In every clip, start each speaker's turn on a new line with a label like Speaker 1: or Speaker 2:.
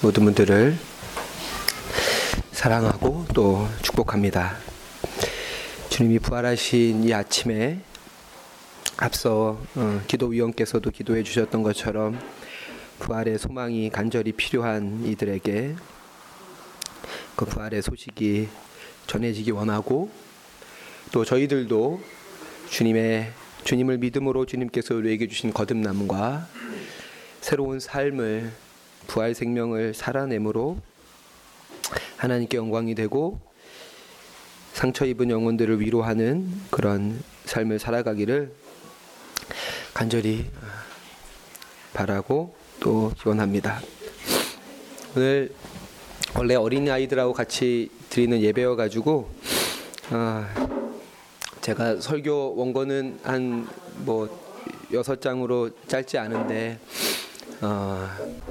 Speaker 1: 모든 분들을 사랑하고 또 축복합니다. 주님이 부활하신 이 아침에 앞서 어, 기도위원께서도 기도해 주셨던 것처럼 부활의 소망이 간절히 필요한 이들에게 그 부활의 소식이 전해지기 원하고 또 저희들도 주님의 주님을 믿음으로 주님께서 우리에게 주신 거듭남과 새로운 삶을 부활 생명을 살아내므로 하나님께 영광이 되고 상처 입은 영혼들을 위로하는 그런 삶을 살아가기를 간절히 바라고 또 기원합니다. 오늘 원래 어린 아이들하고 같이 드리는 예배여 가지고 아, 제가 설교 원고는 한 뭐 여섯 장으로 짧지 않은데 어,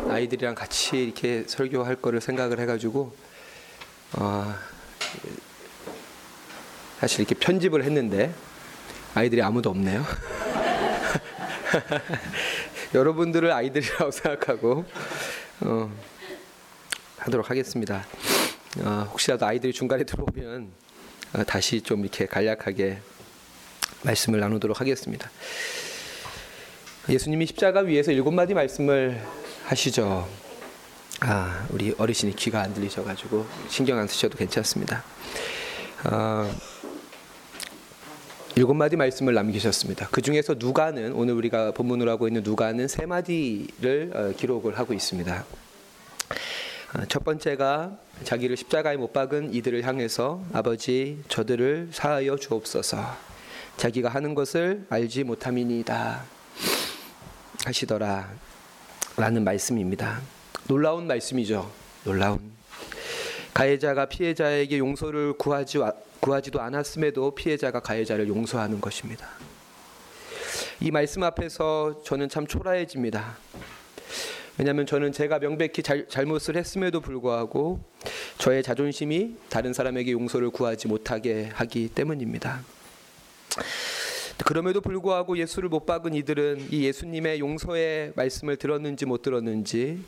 Speaker 1: 아이들이랑 같이 이렇게 설교할 거를 생각을 해가지고 어, 사실 이렇게 편집을 했는데 아이들이 아무도 없네요. 여러분들을 아이들이라고 생각하고 어, 하도록 하겠습니다. 어, 혹시라도 아이들이 중간에 들어오면 어, 다시 좀 이렇게 간략하게 말씀을 나누도록 하겠습니다. 예수님이 십자가 위에서 일곱 마디 말씀을 하시죠. 아, 우리 어르신이 귀가 안 들리셔가지고 신경 안 쓰셔도 괜찮습니다. 아, 일곱 마디 말씀을 남기셨습니다. 그 중에서 누가는 오늘 우리가 본문으로 하고 있는 누가는 세 마디를 어, 기록을 하고 있습니다. 아, 첫 번째가 자기를 십자가에 못 박은 이들을 향해서 아버지 저들을 사하여 주옵소서. 자기가 하는 것을 알지 못함이니이다. 하시더라. 라는 말씀입니다. 놀라운 말씀이죠. 놀라운. 가해자가 피해자에게 용서를 구하지, 구하지도 않았음에도 피해자가 가해자를 용서하는 것입니다. 이 말씀 앞에서 저는 참 초라해집니다. 왜냐하면 저는 제가 명백히 잘, 잘못을 했음에도 불구하고 저의 자존심이 다른 사람에게 용서를 구하지 못하게 하기 때문입니다. 그럼에도 불구하고 예수를 못 박은 이들은 이 예수님의 용서의 말씀을 들었는지 못 들었는지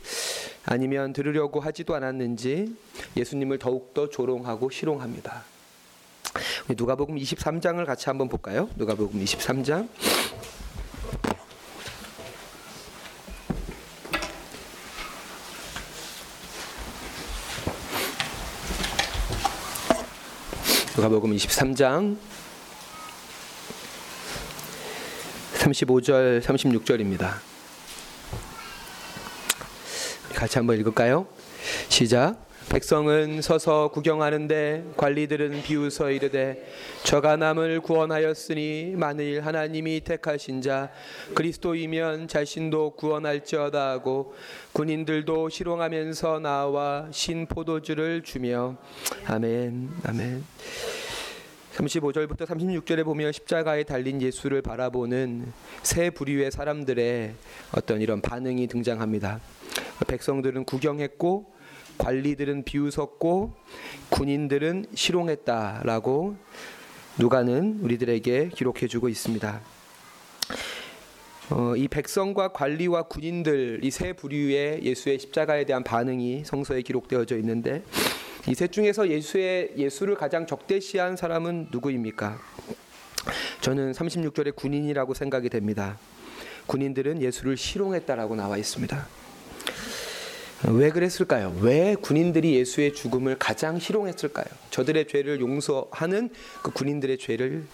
Speaker 1: 아니면 들으려고 하지도 않았는지 예수님을 더욱더 조롱하고 희롱합니다. 누가복음 23장을 같이 한번 볼까요? 누가복음 23장 누가복음 23장 35절 36절입니다. 같이 한번 읽을까요? 시작. 백성은 서서 구경하는데 관리들은 비웃어 이르되 저가 남을 구원하였으니 만일 하나님이 택하신 자 그리스도이면 자신도 구원할지어다 하고 군인들도 희롱하면서 나와 신 포도주를 주며 아멘 아멘 35절부터 36절에 보면 십자가에 달린 예수를 바라보는 세 부류의 사람들의 어떤 이런 반응이 등장합니다. 백성들은 구경했고 관리들은 비웃었고 군인들은 실롱했다라고 누가는 우리들에게 기록해 주고 있습니다. 어, 이 백성과 관리와 군인들 이 세 부류의 예수의 십자가에 대한 반응이 성서에 기록되어져 있는데 이 셋 중에서 예수의 예수를 가장 적대시한 사람은 누구입니까? 저는 36절에 군인이라고 생각이 됩니다. 군인들은 예수를 실롱했다라고 나와 있습니다. 왜 그랬을까요? 왜 군인들이 예수의 죽음을 가장 희롱했을까요? 저들의 죄를 용서하는 그 군인들의 죄를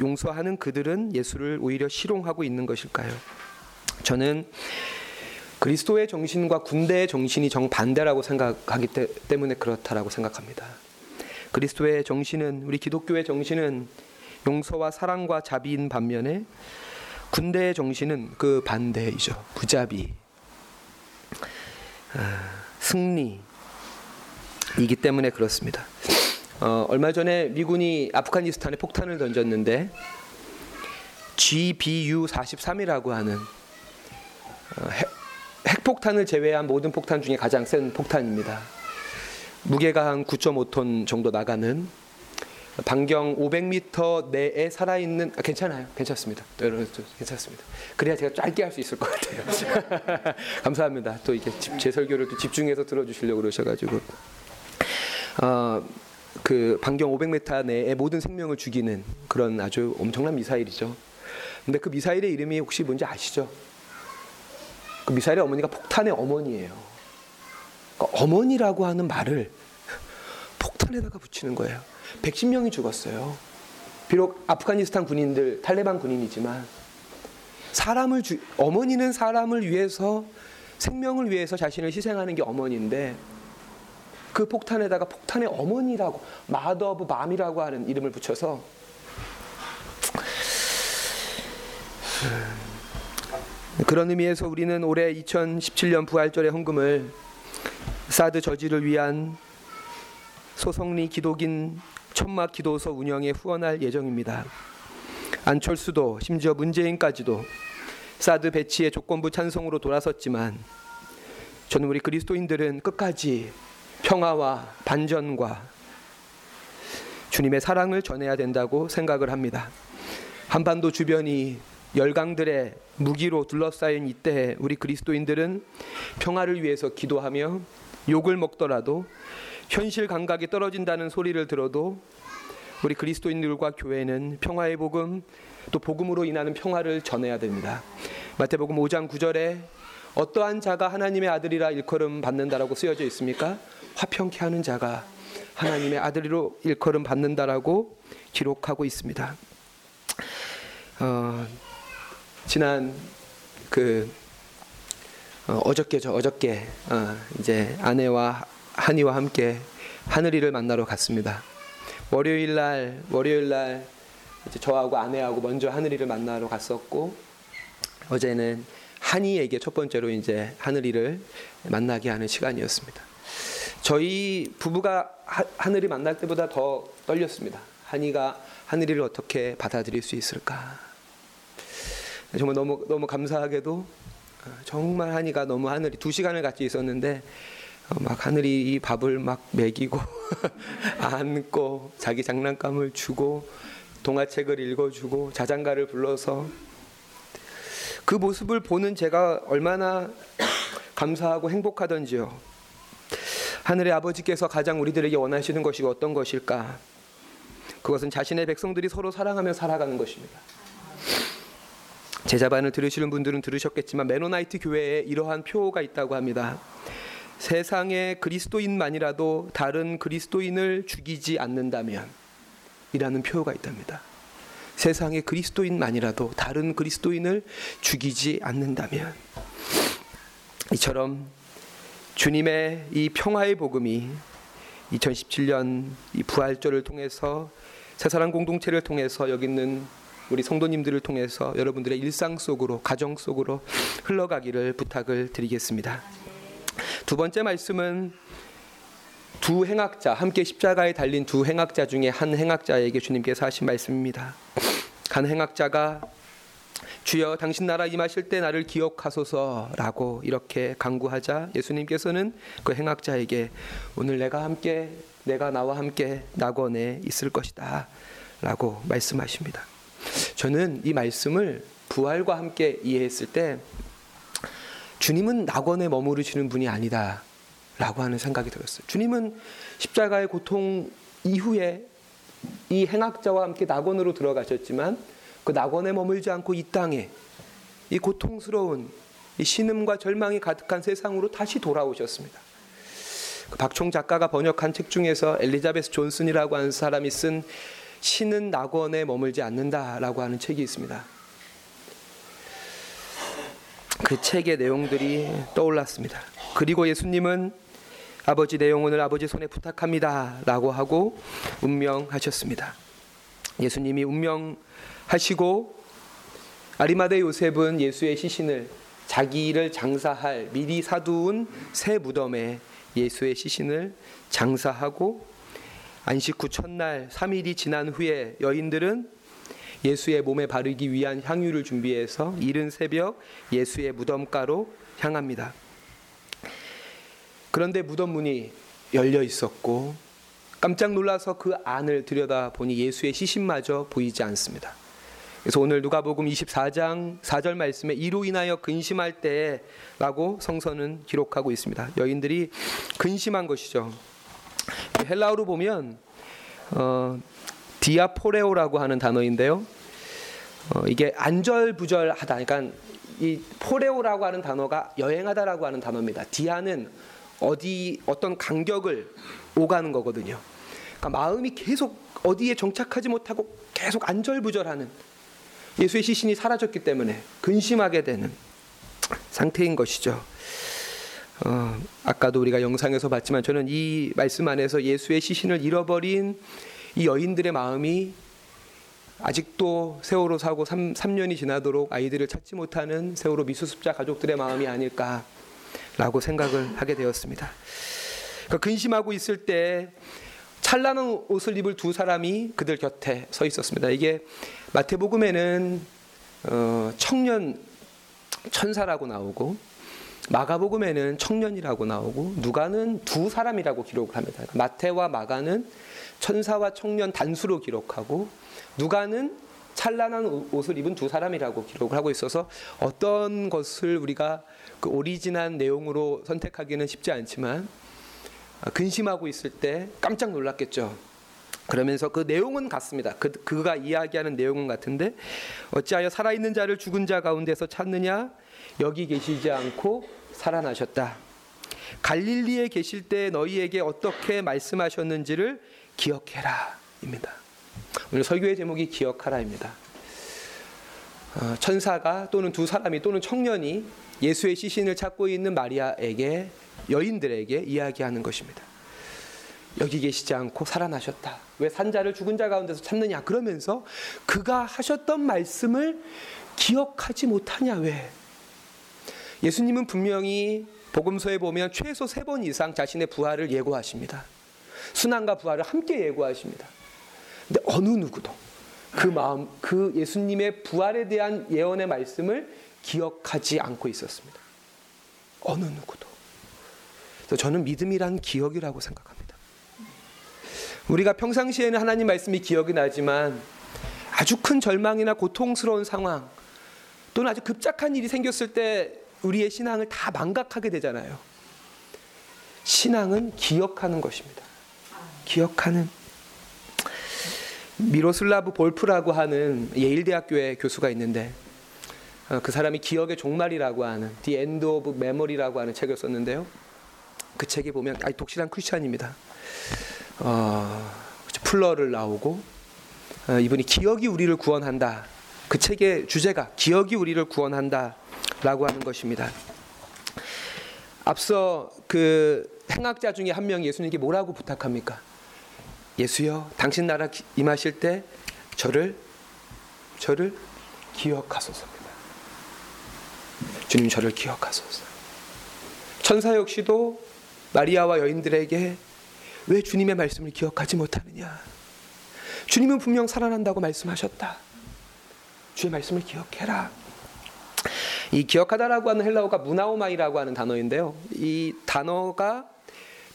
Speaker 1: 용서하는 그들은 예수를 오히려 희롱하고 있는 것일까요? 저는 그리스도의 정신과 군대의 정신이 정반대라고 생각하기 때문에 그렇다라고 생각합니다. 그리스도의 정신은 우리 기독교의 정신은 용서와 사랑과 자비인 반면에 군대의 정신은 그 반대이죠. 부자비, 승리이기 때문에 그렇습니다. 어, 얼마 전에 미군이 아프가니스탄에 폭탄을 던졌는데 GBU 43이라고 하는 어, 핵, 핵폭탄을 제외한 모든 폭탄 중에 가장 센 폭탄입니다. 무게가 한 9.5톤 정도 나가는 반경 500m 내에 살아있는 아, 괜찮아요. 괜찮습니다. 괜찮습니다. 그래야 제가 짧게 할 수 있을 것 같아요. 감사합니다. 또 이게 제 설교를 또 집중해서 들어주시려고 그러셔가지고. 어, 그 반경 500m 내에 모든 생명을 죽이는 그런 아주 엄청난 미사일이죠. 근데 그 미사일의 이름이 혹시 뭔지 아시죠? 그 미사일의 어머니가 폭탄의 어머니예요 그러니까 어머니라고 하는 말을 폭탄에다가 붙이는 거예요 110명이 죽었어요. 비록 아프가니스탄 군인들 탈레반 군인이지만 사람을 주, 어머니는 사람을 위해서 생명을 위해서 자신을 희생하는 게 어머니인데 그 폭탄에다가 폭탄의 어머니라고 mother of bomb이라고 하는 이름을 붙여서 그런 의미에서 우리는 올해 2017년 부활절의 헌금을 사드 저지를 위한 소성리 기독인 천막 기도소 운영에 후원할 예정입니다. 안철수도 심지어 문재인까지도 사드 배치의 조건부 찬성으로 돌아섰지만 저는 우리 그리스도인들은 끝까지 평화와 반전과 주님의 사랑을 전해야 된다고 생각을 합니다. 한반도 주변이 열강들의 무기로 둘러싸인 이때 우리 그리스도인들은 평화를 위해서 기도하며 욕을 먹더라도 현실 감각이 떨어진다는 소리를 들어도 우리 그리스도인들과 교회는 평화의 복음 또 복음으로 인하는 평화를 전해야 됩니다. 마태복음 5장 9절에 어떠한 자가 하나님의 아들이라 일컬음 받는다라고 쓰여져 있습니까? 화평케 하는 자가 하나님의 아들로 일컬음 받는다라고 기록하고 있습니다. 어, 지난 그 어, 저께죠 어저께 어, 이제 아내와 한이와 함께 하늘이를 만나러 갔습니다. 월요일 날 월요일 날 이제 저하고 아내하고 먼저 하늘이를 만나러 갔었고 어제는 한이에게 첫 번째로 이제 하늘이를 만나게 하는 시간이었습니다. 저희 부부가 하, 하늘이 만날 때보다 더 떨렸습니다. 한이가 하늘이를 어떻게 받아들일 수 있을까? 정말 너무 너무 감사하게도 어, 정말 한이가 너무 하늘이 두 시간을 같이 있었는데 어, 막 하늘이 이 밥을 막 먹이고 안고 자기 장난감을 주고 동화책을 읽어주고 자장가를 불러서 그 모습을 보는 제가 얼마나 감사하고 행복하던지요. 하늘의 아버지께서 가장 우리들에게 원하시는 것이 어떤 것일까? 그것은 자신의 백성들이 서로 사랑하며 살아가는 것입니다. 제자반을 들으시는 분들은 들으셨겠지만 메노나이트 교회에 이러한 표가 있다고 합니다. 세상의 그리스도인만이라도 다른 그리스도인을 죽이지 않는다면 이라는 표가 있답니다. 세상의 그리스도인만이라도 다른 그리스도인을 죽이지 않는다면 이처럼 주님의 이 평화의 복음이 2017년 이 부활절을 통해서 새사랑 공동체를 통해서 여기 있는 우리 성도님들을 통해서 여러분들의 일상 속으로 가정 속으로 흘러가기를 부탁을 드리겠습니다. 두 번째 말씀은 두 행악자 함께 십자가에 달린 두 행악자 중에 한 행악자에게 주님께서 하신 말씀입니다. 한 행악자가 주여 당신 나라 임하실 때 나를 기억하소서라고 이렇게 간구하자 예수님께서는 그 행악자에게 오늘 내가 함께 내가 나와 함께 낙원에 있을 것이다라고 말씀하십니다. 저는 이 말씀을 부활과 함께 이해했을 때 주님은 낙원에 머무르시는 분이 아니다. 라고 하는 생각이 들었어요. 주님은 십자가의 고통 이후에 이 행악자와 함께 낙원으로 들어가셨지만 그 낙원에 머물지 않고 이 땅에 이 고통스러운 이 신음과 절망이 가득한 세상으로 다시 돌아오셨습니다. 그 박총 작가가 번역한 책 중에서 엘리자베스 존슨이라고 하는 사람이 쓴 신은 낙원에 머물지 않는다라고 하는 책이 있습니다. 그 책의 내용들이 떠올랐습니다. 그리고 예수님은 아버지 내 영혼을 아버지 손에 부탁합니다라고 하고 운명하셨습니다. 예수님이 운명하시고 아리마대 요셉은 예수의 시신을 자기를 장사할 미리 사두은 새 무덤에 예수의 시신을 장사하고 안식 후 첫날 3일이 지난 후에 여인들은 예수의 몸에 바르기 위한 향유를 준비해서 이른 새벽 예수의 무덤가로 향합니다. 그런데 무덤 문이 열려 있었고 깜짝 놀라서 그 안을 들여다보니 예수의 시신마저 보이지 않습니다. 그래서 오늘 누가복음 24장 4절 말씀에 이로 인하여 근심할 때라고 성서는 기록하고 있습니다. 여인들이 근심한 것이죠. 헬라어로 보면 어, 디아포레오라고 하는 단어인데요. 어, 이게 안절부절하다. 그러니까 이 포레오라고 하는 단어가 여행하다라고 하는 단어입니다. 디아는 어디 어떤 간격을 오가는 거거든요. 그러니까 마음이 계속 어디에 정착하지 못하고 계속 안절부절하는 예수의 시신이 사라졌기 때문에 근심하게 되는 상태인 것이죠. 어, 아까도 우리가 영상에서 봤지만 저는 이 말씀 안에서 예수의 시신을 잃어버린 이 여인들의 마음이 아직도 세월호 사고 3, 3년이 지나도록 아이들을 찾지 못하는 세월호 미수습자 가족들의 마음이 아닐까라고 생각을 하게 되었습니다. 그러니까 근심하고 있을 때 찬란한 옷을 입을 두 사람이 그들 곁에 서 있었습니다. 이게 마태복음에는 어, 청년 천사라고 나오고 마가복음에는 청년이라고 나오고 누가는 두 사람이라고 기록을 합니다. 그러니까 마태와 마가는 천사와 청년 단수로 기록하고 누가는 찬란한 옷을 입은 두 사람이라고 기록을 하고 있어서 어떤 것을 우리가 그 오리진한 내용으로 선택하기는 쉽지 않지만 근심하고 있을 때 깜짝 놀랐겠죠. 그러면서 그 내용은 같습니다. 그, 그가 이야기하는 내용은 같은데 어찌하여 살아있는 자를 죽은 자 가운데서 찾느냐 여기 계시지 않고 살아나셨다. 갈릴리에 계실 때 너희에게 어떻게 말씀하셨는지를 기억해라입니다. 오늘 설교의 제목이 기억하라입니다. 어, 천사가 또는 두 사람이 또는 청년이 예수의 시신을 찾고 있는 마리아에게 여인들에게 이야기하는 것입니다. 여기 계시지 않고 살아나셨다. 왜 산자를 죽은 자 가운데서 찾느냐? 그러면서 그가 하셨던 말씀을 기억하지 못하냐? 왜? 예수님은 분명히 복음서에 보면 최소 세 번 이상 자신의 부활을 예고하십니다. 순환과 부활을 함께 예고하십니다. 근데 어느 누구도 그 마음, 그 예수님의 부활에 대한 예언의 말씀을 기억하지 않고 있었습니다. 어느 누구도. 저는 믿음이란 기억이라고 생각합니다. 우리가 평상시에는 하나님 말씀이 기억이 나지만 아주 큰 절망이나 고통스러운 상황 또는 아주 급작한 일이 생겼을 때 우리의 신앙을 다 망각하게 되잖아요. 신앙은 기억하는 것입니다. 기억하는 미로슬라브 볼프라고 하는 예일대학교의 교수가 있는데 어, 그 사람이 기억의 종말이라고 하는 The End of Memory라고 하는 책을 썼는데요. 그 책에 보면 아주 독실한 크리스천입니다. 어, 플러를 나오고 어, 이분이 기억이 우리를 구원한다. 그 책의 주제가 기억이 우리를 구원한다 라고 하는 것입니다. 앞서 그 행악자 중에 한 명이 예수님께 뭐라고 부탁합니까? 예수여, 당신 나라 임하실 때 저를 저를 기억하소서입니다. 주님 저를 기억하소서. 천사 역시도 마리아와 여인들에게 왜 주님의 말씀을 기억하지 못하느냐? 주님은 분명 살아난다고 말씀하셨다. 주의 말씀을 기억해라. 이 기억하다라고 하는 헬라어가 무나오마이라고 하는 단어인데요. 이 단어가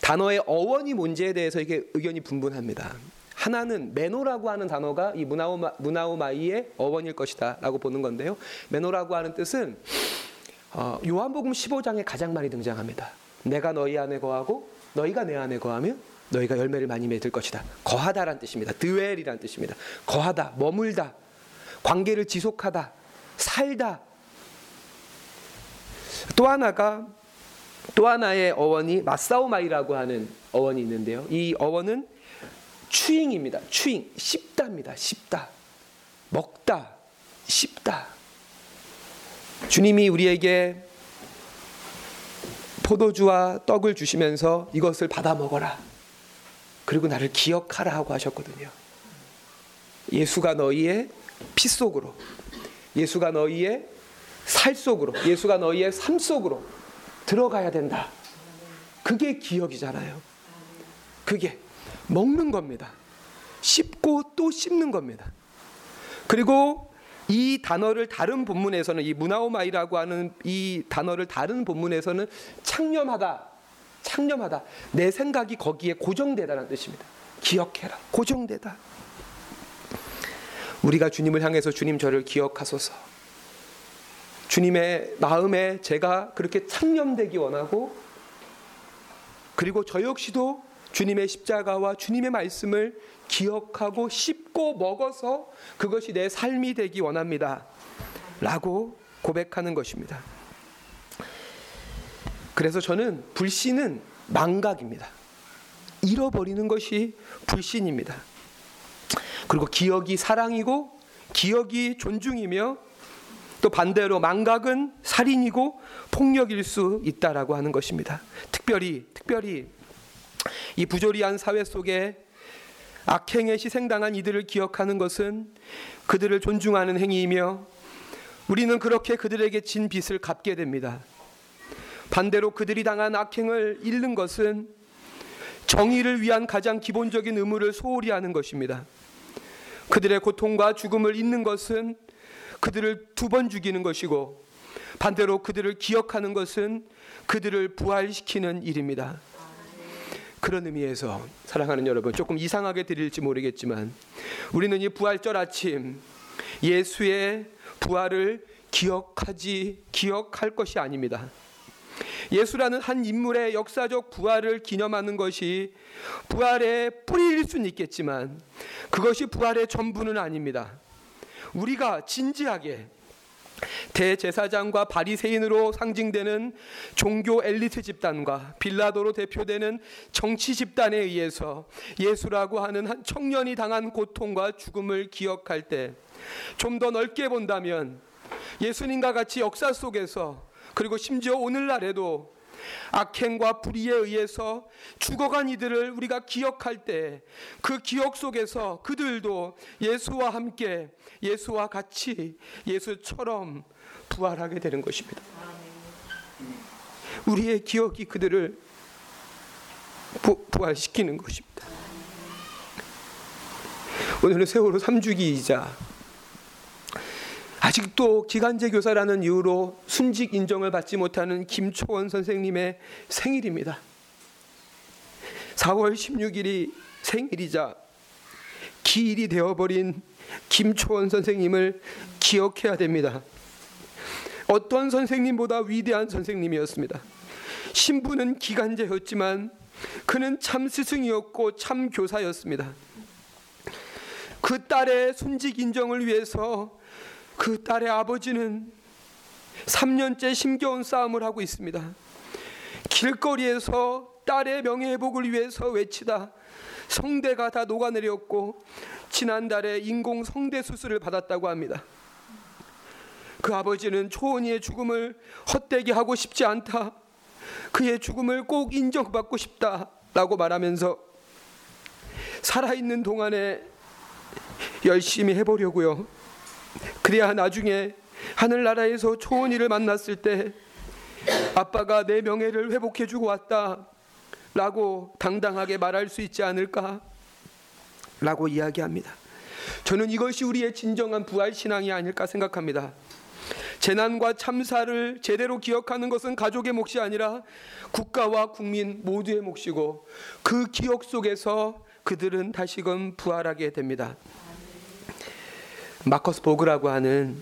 Speaker 1: 단어의 어원이 뭔지에 대해서 이게 의견이 분분합니다. 하나는 메노라고 하는 단어가 이 무나오마, 무나오마이의 어원일 것이다라고 보는 건데요. 메노라고 하는 뜻은 어, 요한복음 15장에 가장 많이 등장합니다. 내가 너희 안에 거하고 너희가 내 안에 거하면 너희가 열매를 많이 맺을 것이다. 거하다란 뜻입니다. 드웰이란 뜻입니다. 거하다, 머물다, 관계를 지속하다, 살다. 또 하나가 또 하나의 어원이 마사오마이라고 하는 어원이 있는데요. 이 어원은 추잉입니다. 추잉, 씹다입니다. 씹다. 먹다, 씹다. 주님이 우리에게 포도주와 떡을 주시면서 이것을 받아 먹어라. 그리고 나를 기억하라 하고 하셨거든요. 예수가 너희의 피 속으로, 예수가 너희의 살 속으로, 예수가 너희의 삶 속으로 들어가야 된다. 그게 기억이잖아요. 그게 먹는 겁니다. 씹고 또 씹는 겁니다. 그리고 이 단어를 다른 본문에서는 이 무나오마이라고 하는 이 단어를 다른 본문에서는 창념하다, 창념하다. 내 생각이 거기에 고정되다는 뜻입니다. 기억해라. 고정되다. 우리가 주님을 향해서 주님 저를 기억하소서. 주님의 마음에 제가 그렇게 창념되기 원하고 그리고 저 역시도 주님의 십자가와 주님의 말씀을 기억하고 씹고 먹어서 그것이 내 삶이 되기 원합니다. 라고 고백하는 것입니다. 그래서 저는 불신은 망각입니다. 잃어버리는 것이 불신입니다. 그리고 기억이 사랑이고 기억이 존중이며 또 반대로 망각은 살인이고 폭력일 수 있다라고 하는 것입니다. 특별히 특별히 이 부조리한 사회 속에 악행에 희생당한 이들을 기억하는 것은 그들을 존중하는 행위이며 우리는 그렇게 그들에게 진 빚을 갚게 됩니다. 반대로 그들이 당한 악행을 잃는 것은 정의를 위한 가장 기본적인 의무를 소홀히 하는 것입니다. 그들의 고통과 죽음을 잊는 것은 그들을 두 번 죽이는 것이고 반대로 그들을 기억하는 것은 그들을 부활시키는 일입니다. 그런 의미에서 사랑하는 여러분 조금 이상하게 들릴지 모르겠지만 우리는 이 부활절 아침 예수의 부활을 기억하지 기억할 것이 아닙니다. 예수라는 한 인물의 역사적 부활을 기념하는 것이 부활의 뿌리일 수는 있겠지만 그것이 부활의 전부는 아닙니다. 우리가 진지하게 대제사장과 바리새인으로 상징되는 종교 엘리트 집단과 빌라도로 대표되는 정치 집단에 의해서 예수라고 하는 한 청년이 당한 고통과 죽음을 기억할 때 좀 더 넓게 본다면 예수님과 같이 역사 속에서 그리고 심지어 오늘날에도 악행과 불의에 의해서 죽어간 이들을 우리가 기억할 때 그 기억 속에서 그들도 예수와 함께 예수와 같이 예수처럼 부활하게 되는 것입니다. 우리의 기억이 그들을 부, 부활시키는 것입니다. 오늘은 세월호 3주기이자 아직도 기간제 교사라는 이유로 순직 인정을 받지 못하는 김초원 선생님의 생일입니다. 4월 16일이 생일이자 기일이 되어버린 김초원 선생님을 기억해야 됩니다. 어떤 선생님보다 위대한 선생님이었습니다. 신부는 기간제였지만 그는 참 스승이었고 참 교사였습니다. 그 딸의 순직 인정을 위해서 그 딸의 아버지는 3년째 심겨운 싸움을 하고 있습니다. 길거리에서 딸의 명예회복을 위해서 외치다 성대가 다 녹아내렸고 지난달에 인공 성대 수술을 받았다고 합니다. 그 아버지는 초원이의 죽음을 헛되게 하고 싶지 않다. 그의 죽음을 꼭 인정받고 싶다라고 말하면서 살아있는 동안에 열심히 해보려고요. 그래야 나중에 하늘나라에서 초원이를 만났을 때 아빠가 내 명예를 회복해 주고 왔다 라고 당당하게 말할 수 있지 않을까? 라고 이야기합니다. 저는 이것이 우리의 진정한 부활 신앙이 아닐까 생각합니다. 재난과 참사를 제대로 기억하는 것은 가족의 몫이 아니라 국가와 국민 모두의 몫이고 그 기억 속에서 그들은 다시금 부활하게 됩니다. 마커스 보그라고 하는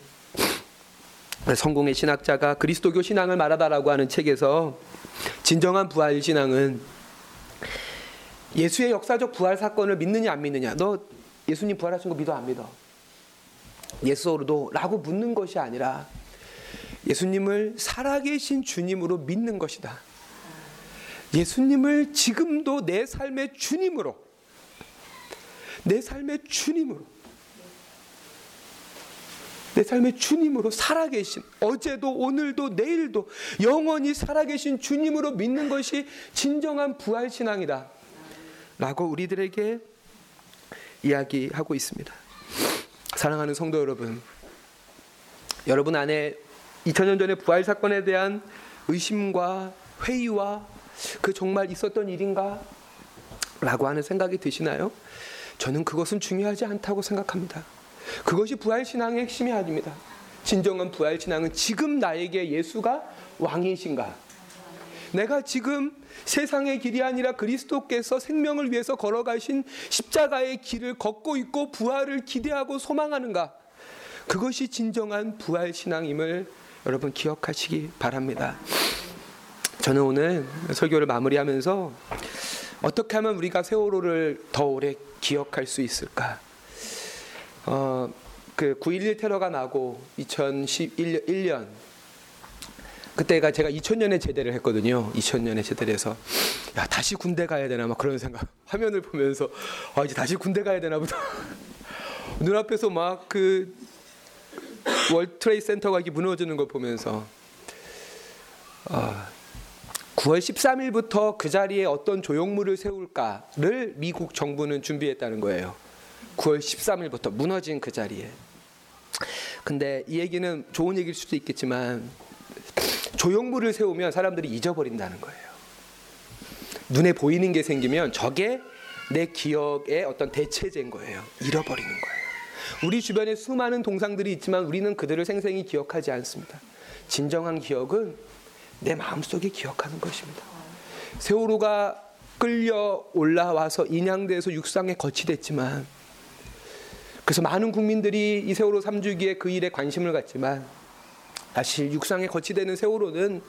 Speaker 1: 성공의 신학자가 그리스도교 신앙을 말하다라고 하는 책에서 진정한 부활 신앙은 예수의 역사적 부활 사건을 믿느냐 안 믿느냐 너 예수님 부활하신 거 믿어 안 믿어 예수로도 라고 묻는 것이 아니라 예수님을 살아계신 주님으로 믿는 것이다. 예수님을 지금도 내 삶의 주님으로 내 삶의 주님으로 내 삶의 주님으로 살아계신 어제도 오늘도 내일도 영원히 살아계신 주님으로 믿는 것이 진정한 부활 신앙이다. 라고 우리들에게 이야기하고 있습니다. 사랑하는 성도 여러분, 여러분 안에 2000년 전의 부활 사건에 대한 의심과 회의와 그 정말 있었던 일인가? 라고 하는 생각이 드시나요? 저는 그것은 중요하지 않다고 생각합니다. 그것이 부활 신앙의 핵심이 아닙니다. 진정한 부활 신앙은 지금 나에게 예수가 왕이신가? 내가 지금 세상의 길이 아니라 그리스도께서 생명을 위해서 걸어가신 십자가의 길을 걷고 있고 부활을 기대하고 소망하는가? 그것이 진정한 부활 신앙임을 여러분 기억하시기 바랍니다. 저는 오늘 설교를 마무리하면서 어떻게 하면 우리가 세월호를 더 오래 기억할 수 있을까? 어, 그 9.11 테러가 나고 2011년 그때가 제가 2000년에 제대를 했거든요. 2000년에 제대를 해서 야 다시 군대 가야 되나 막 그런 생각. 화면을 보면서 아 이제 다시 군대 가야 되나 보다. 눈앞에서 막 그 월트레이 센터가 이렇게 무너지는 걸 보면서 아 9월 13일부터 그 자리에 어떤 조형물을 세울까를 미국 정부는 준비했다는 거예요. 9월 13일부터 무너진 그 자리에. 근데 이 얘기는 좋은 얘기일 수도 있겠지만 조형물을 세우면 사람들이 잊어버린다는 거예요. 눈에 보이는 게 생기면 저게 내 기억의 어떤 대체제인 거예요. 잃어버리는 거예요. 우리 주변에 수많은 동상들이 있지만 우리는 그들을 생생히 기억하지 않습니다. 진정한 기억은 내 마음속에 기억하는 것입니다. 세월호가 끌려 올라와서 인양돼서 육상에 거치됐지만 그래서 많은 국민들이 이 세월호 3주기에 그 일에 관심을 갖지만 사실 육상에 거치되는 세월호는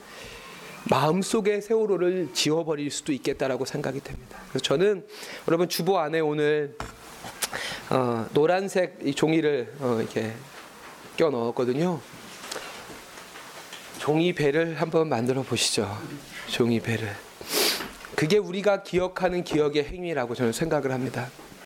Speaker 1: 마음속의 세월호를 지워버릴 수도 있겠다라고 생각이 됩니다. 그래서 저는 여러분 주보 안에 오늘 어, 노란색 이 종이를 어, 이렇게 껴 넣었거든요. 종이 배를 한번 만들어 보시죠. 종이 배를. 그게 우리가 기억하는 기억의 행위라고 저는 생각을 합니다.